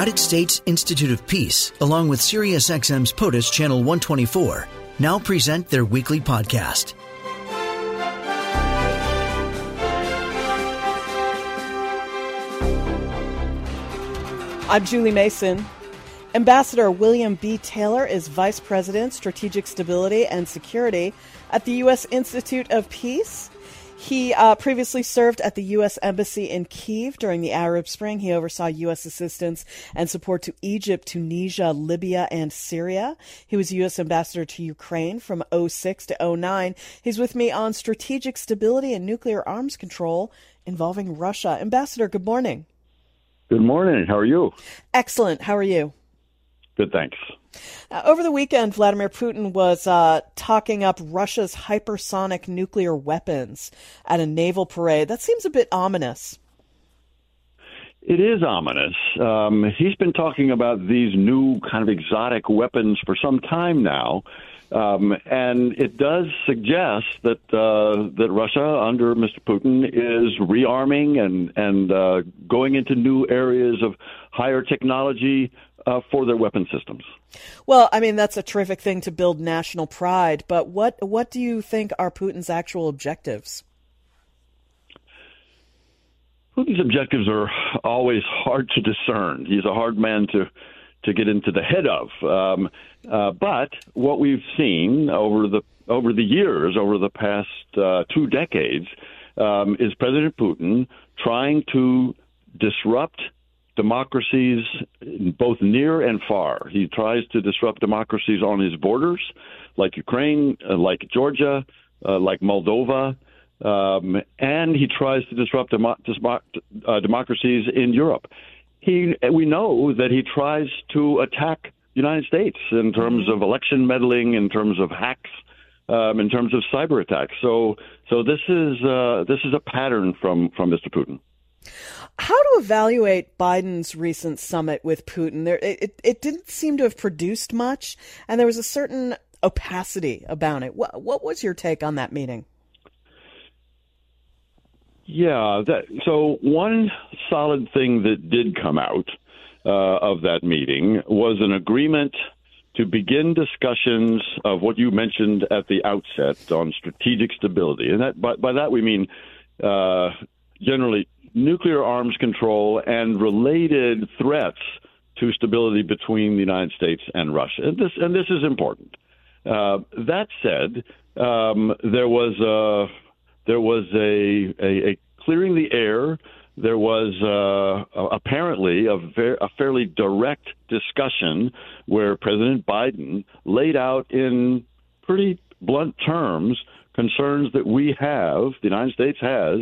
United States Institute of Peace, along with SiriusXM's POTUS Channel 124, now present their weekly podcast. I'm Julie Mason. Ambassador William B. Taylor is Vice President, Strategic Stability and Security at the U.S. Institute of Peace. He uh, previously served at the U.S. Embassy in Kiev during the Arab Spring. He oversaw U.S. assistance and support to Egypt, Tunisia, Libya, and Syria. He was U.S. ambassador to Ukraine from 06 to 09. He's with me on strategic stability and nuclear arms control involving Russia. Ambassador, good morning. Good morning. How are you? Excellent. How are you? Good, thanks. Uh, over the weekend, Vladimir Putin was uh, talking up Russia's hypersonic nuclear weapons at a naval parade. That seems a bit ominous. It is ominous. Um, he's been talking about these new kind of exotic weapons for some time now. Um, and it does suggest that uh, that Russia under Mr. Putin is rearming and and uh, going into new areas of higher technology uh, for their weapon systems. Well, I mean that's a terrific thing to build national pride, but what what do you think are Putin's actual objectives? Putin's objectives are always hard to discern. He's a hard man to to get into the head of. Um, uh, but what we've seen over the over the years, over the past uh, two decades, um, is President Putin trying to disrupt democracies both near and far. He tries to disrupt democracies on his borders, like Ukraine, uh, like Georgia, uh, like Moldova. Um, and he tries to disrupt demo- uh, democracies in Europe he we know that he tries to attack the United States in terms of election meddling, in terms of hacks, um, in terms of cyber attacks. So so this is uh, this is a pattern from from Mr. Putin. How to evaluate Biden's recent summit with Putin? There, it, it didn't seem to have produced much, and there was a certain opacity about it. What, what was your take on that meeting? Yeah. That, so one solid thing that did come out uh, of that meeting was an agreement to begin discussions of what you mentioned at the outset on strategic stability, and that by, by that we mean uh, generally nuclear arms control and related threats to stability between the United States and Russia. And this and this is important. Uh, that said, um, there was a there was a, a, a clearing the air. There was uh, apparently a, ver- a fairly direct discussion where President Biden laid out in pretty blunt terms concerns that we have, the United States has,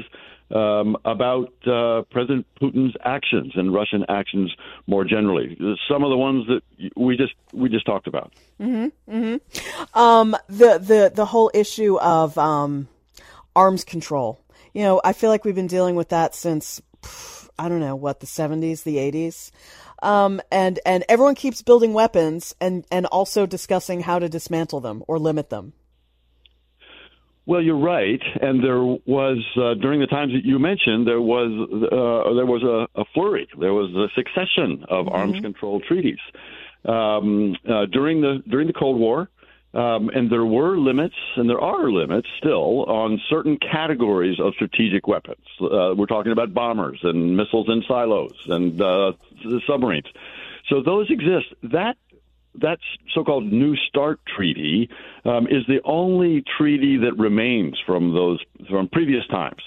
um, about uh, President Putin's actions and Russian actions more generally. Some of the ones that we just we just talked about. Mm-hmm, mm-hmm. Um, the the the whole issue of um, arms control. You know, I feel like we've been dealing with that since I don't know what the 70s, the 80s. Um, and and everyone keeps building weapons and and also discussing how to dismantle them or limit them. Well, you're right, and there was uh, during the times that you mentioned there was uh, there was a, a, flurry, there was a succession of mm-hmm. arms control treaties um, uh, during the during the Cold War. Um, and there were limits, and there are limits still on certain categories of strategic weapons. Uh, we're talking about bombers and missiles in silos and uh, submarines. So those exist. That that so-called New START treaty um, is the only treaty that remains from those from previous times.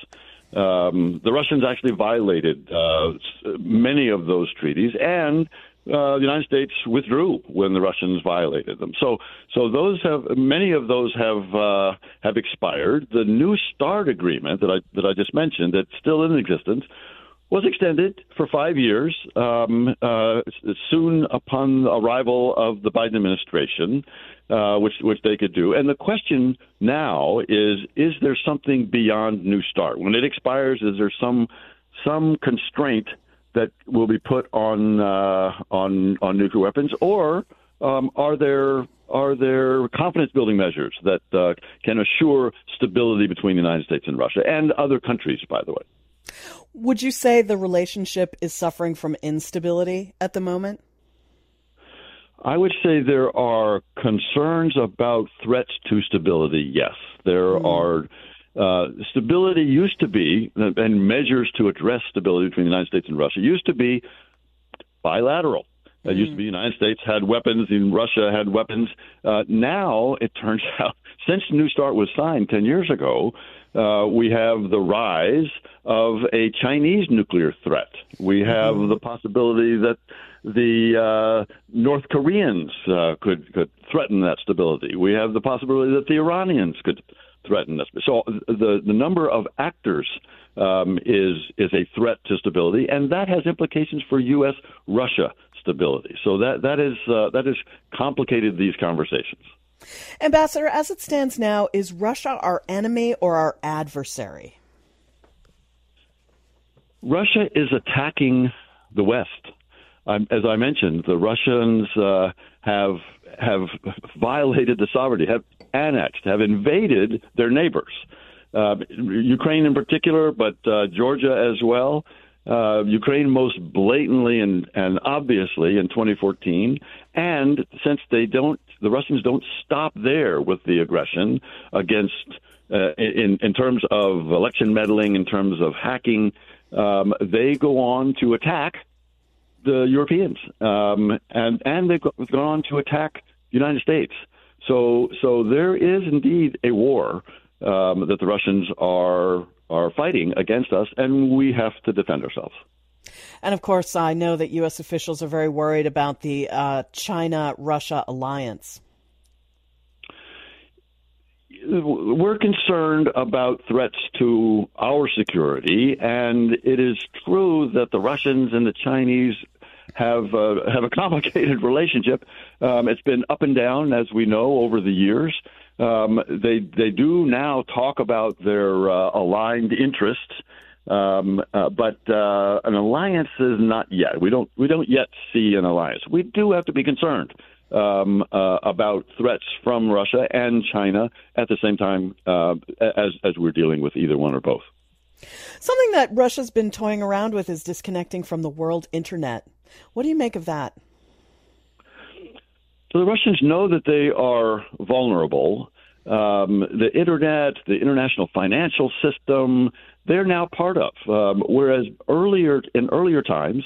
Um, the Russians actually violated uh, many of those treaties, and uh, the United States withdrew when the Russians violated them. So, so those have many of those have uh, have expired. The New START agreement that I that I just mentioned, that's still in existence, was extended for five years. Um, uh, soon upon arrival of the Biden administration, uh, which which they could do. And the question now is: Is there something beyond New START? When it expires, is there some some constraint? That will be put on uh, on on nuclear weapons, or um, are there are there confidence building measures that uh, can assure stability between the United States and Russia and other countries, by the way? Would you say the relationship is suffering from instability at the moment? I would say there are concerns about threats to stability. Yes, there mm. are. Uh, stability used to be, and measures to address stability between the United States and Russia used to be bilateral. It mm. used to be the United States had weapons and Russia had weapons. Uh, now it turns out, since New START was signed 10 years ago, uh, we have the rise of a Chinese nuclear threat. We have mm-hmm. the possibility that the uh, North Koreans uh, could could threaten that stability. We have the possibility that the Iranians could threaten this. So the the number of actors um, is is a threat to stability, and that has implications for U.S. Russia stability. So that that is uh, that has complicated these conversations. Ambassador, as it stands now, is Russia our enemy or our adversary? Russia is attacking the West. Um, as I mentioned, the Russians uh, have have violated the sovereignty, have annexed, have invaded their neighbors. Uh, Ukraine in particular, but uh, Georgia as well. Uh, Ukraine most blatantly and, and obviously in 2014. And since they don't, the Russians don't stop there with the aggression against, uh, in, in terms of election meddling, in terms of hacking, um, they go on to attack the Europeans, um, and and they've gone on to attack the United States. So so there is indeed a war um, that the Russians are are fighting against us, and we have to defend ourselves. And of course, I know that U.S. officials are very worried about the uh, China Russia alliance. We're concerned about threats to our security, and it is true that the Russians and the Chinese have uh, have a complicated relationship. Um, it's been up and down, as we know, over the years. Um, they they do now talk about their uh, aligned interests, um, uh, but uh, an alliance is not yet. We don't we don't yet see an alliance. We do have to be concerned um, uh, about threats from Russia and China at the same time uh, as as we're dealing with either one or both. Something that Russia's been toying around with is disconnecting from the world internet. What do you make of that? So the Russians know that they are vulnerable. Um, the internet, the international financial system, they're now part of. Um, whereas earlier in earlier times,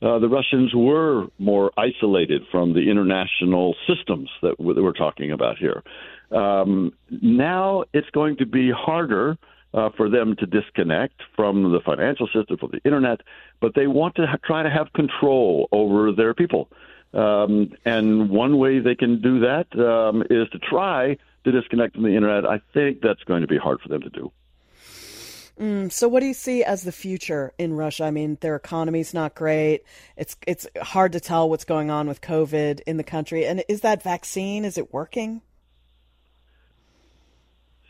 uh, the Russians were more isolated from the international systems that, we're talking about here. Um, now it's going to be harder uh, for them to disconnect from the financial system, from the internet, but they want to ha- try to have control over their people. Um, and one way they can do that um, is to try to disconnect from the internet. I think that's going to be hard for them to do. Mm, so, what do you see as the future in Russia? I mean, their economy's not great. It's it's hard to tell what's going on with COVID in the country. And is that vaccine is it working?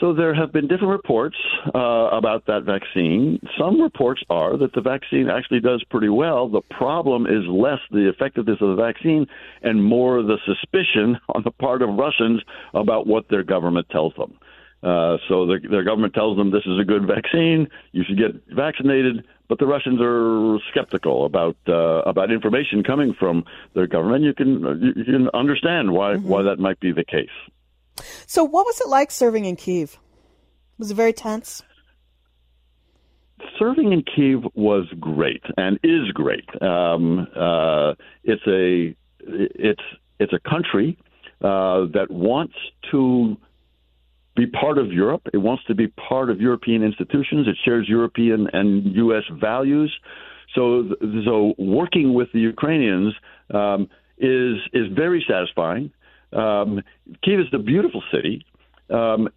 So there have been different reports uh, about that vaccine. Some reports are that the vaccine actually does pretty well. The problem is less the effectiveness of the vaccine and more the suspicion on the part of Russians about what their government tells them. Uh, so the, their government tells them this is a good vaccine, you should get vaccinated, but the Russians are skeptical about uh, about information coming from their government. You can you can understand why mm-hmm. why that might be the case. So, what was it like serving in Kiev? Was it very tense? Serving in Kiev was great and is great. Um, uh, it's a it's it's a country uh, that wants to be part of Europe. It wants to be part of European institutions. It shares European and U.S. values. So, so working with the Ukrainians um, is is very satisfying. Um, Kiev is a beautiful city. Um,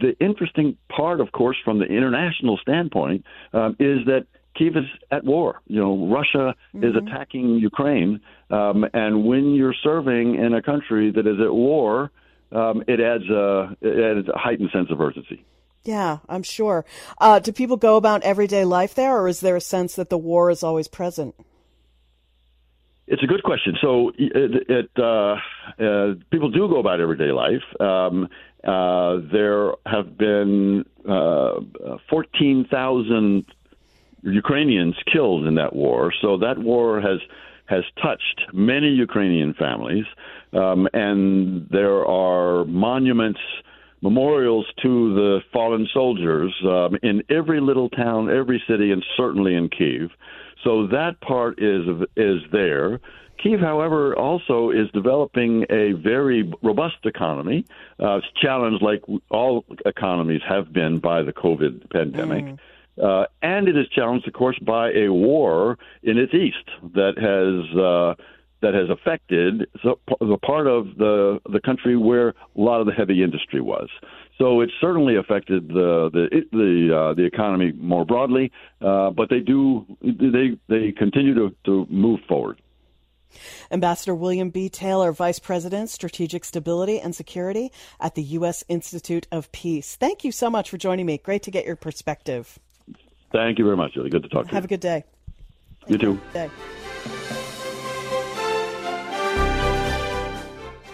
the interesting part, of course, from the international standpoint, um, is that Kiev is at war. You know, Russia mm-hmm. is attacking Ukraine, um, and when you're serving in a country that is at war, um, it adds a it adds a heightened sense of urgency. Yeah, I'm sure. Uh, do people go about everyday life there, or is there a sense that the war is always present? It's a good question. So, it, it uh, uh, people do go about everyday life. Um, uh, there have been uh, 14,000 Ukrainians killed in that war. So that war has has touched many Ukrainian families, um, and there are monuments, memorials to the fallen soldiers um, in every little town, every city, and certainly in Kiev. So that part is is there. Kiev, however, also is developing a very robust economy. Uh, it's challenged like all economies have been by the COVID pandemic. Mm. Uh, and it is challenged, of course, by a war in its east that has uh, that has affected the part of the the country where a lot of the heavy industry was. So it certainly affected the the the uh, the economy more broadly, uh, but they do they they continue to, to move forward. Ambassador William B. Taylor, Vice President, Strategic Stability and Security at the U.S. Institute of Peace. Thank you so much for joining me. Great to get your perspective. Thank you very much, Julie. Good to talk to you. Have a good day. You too.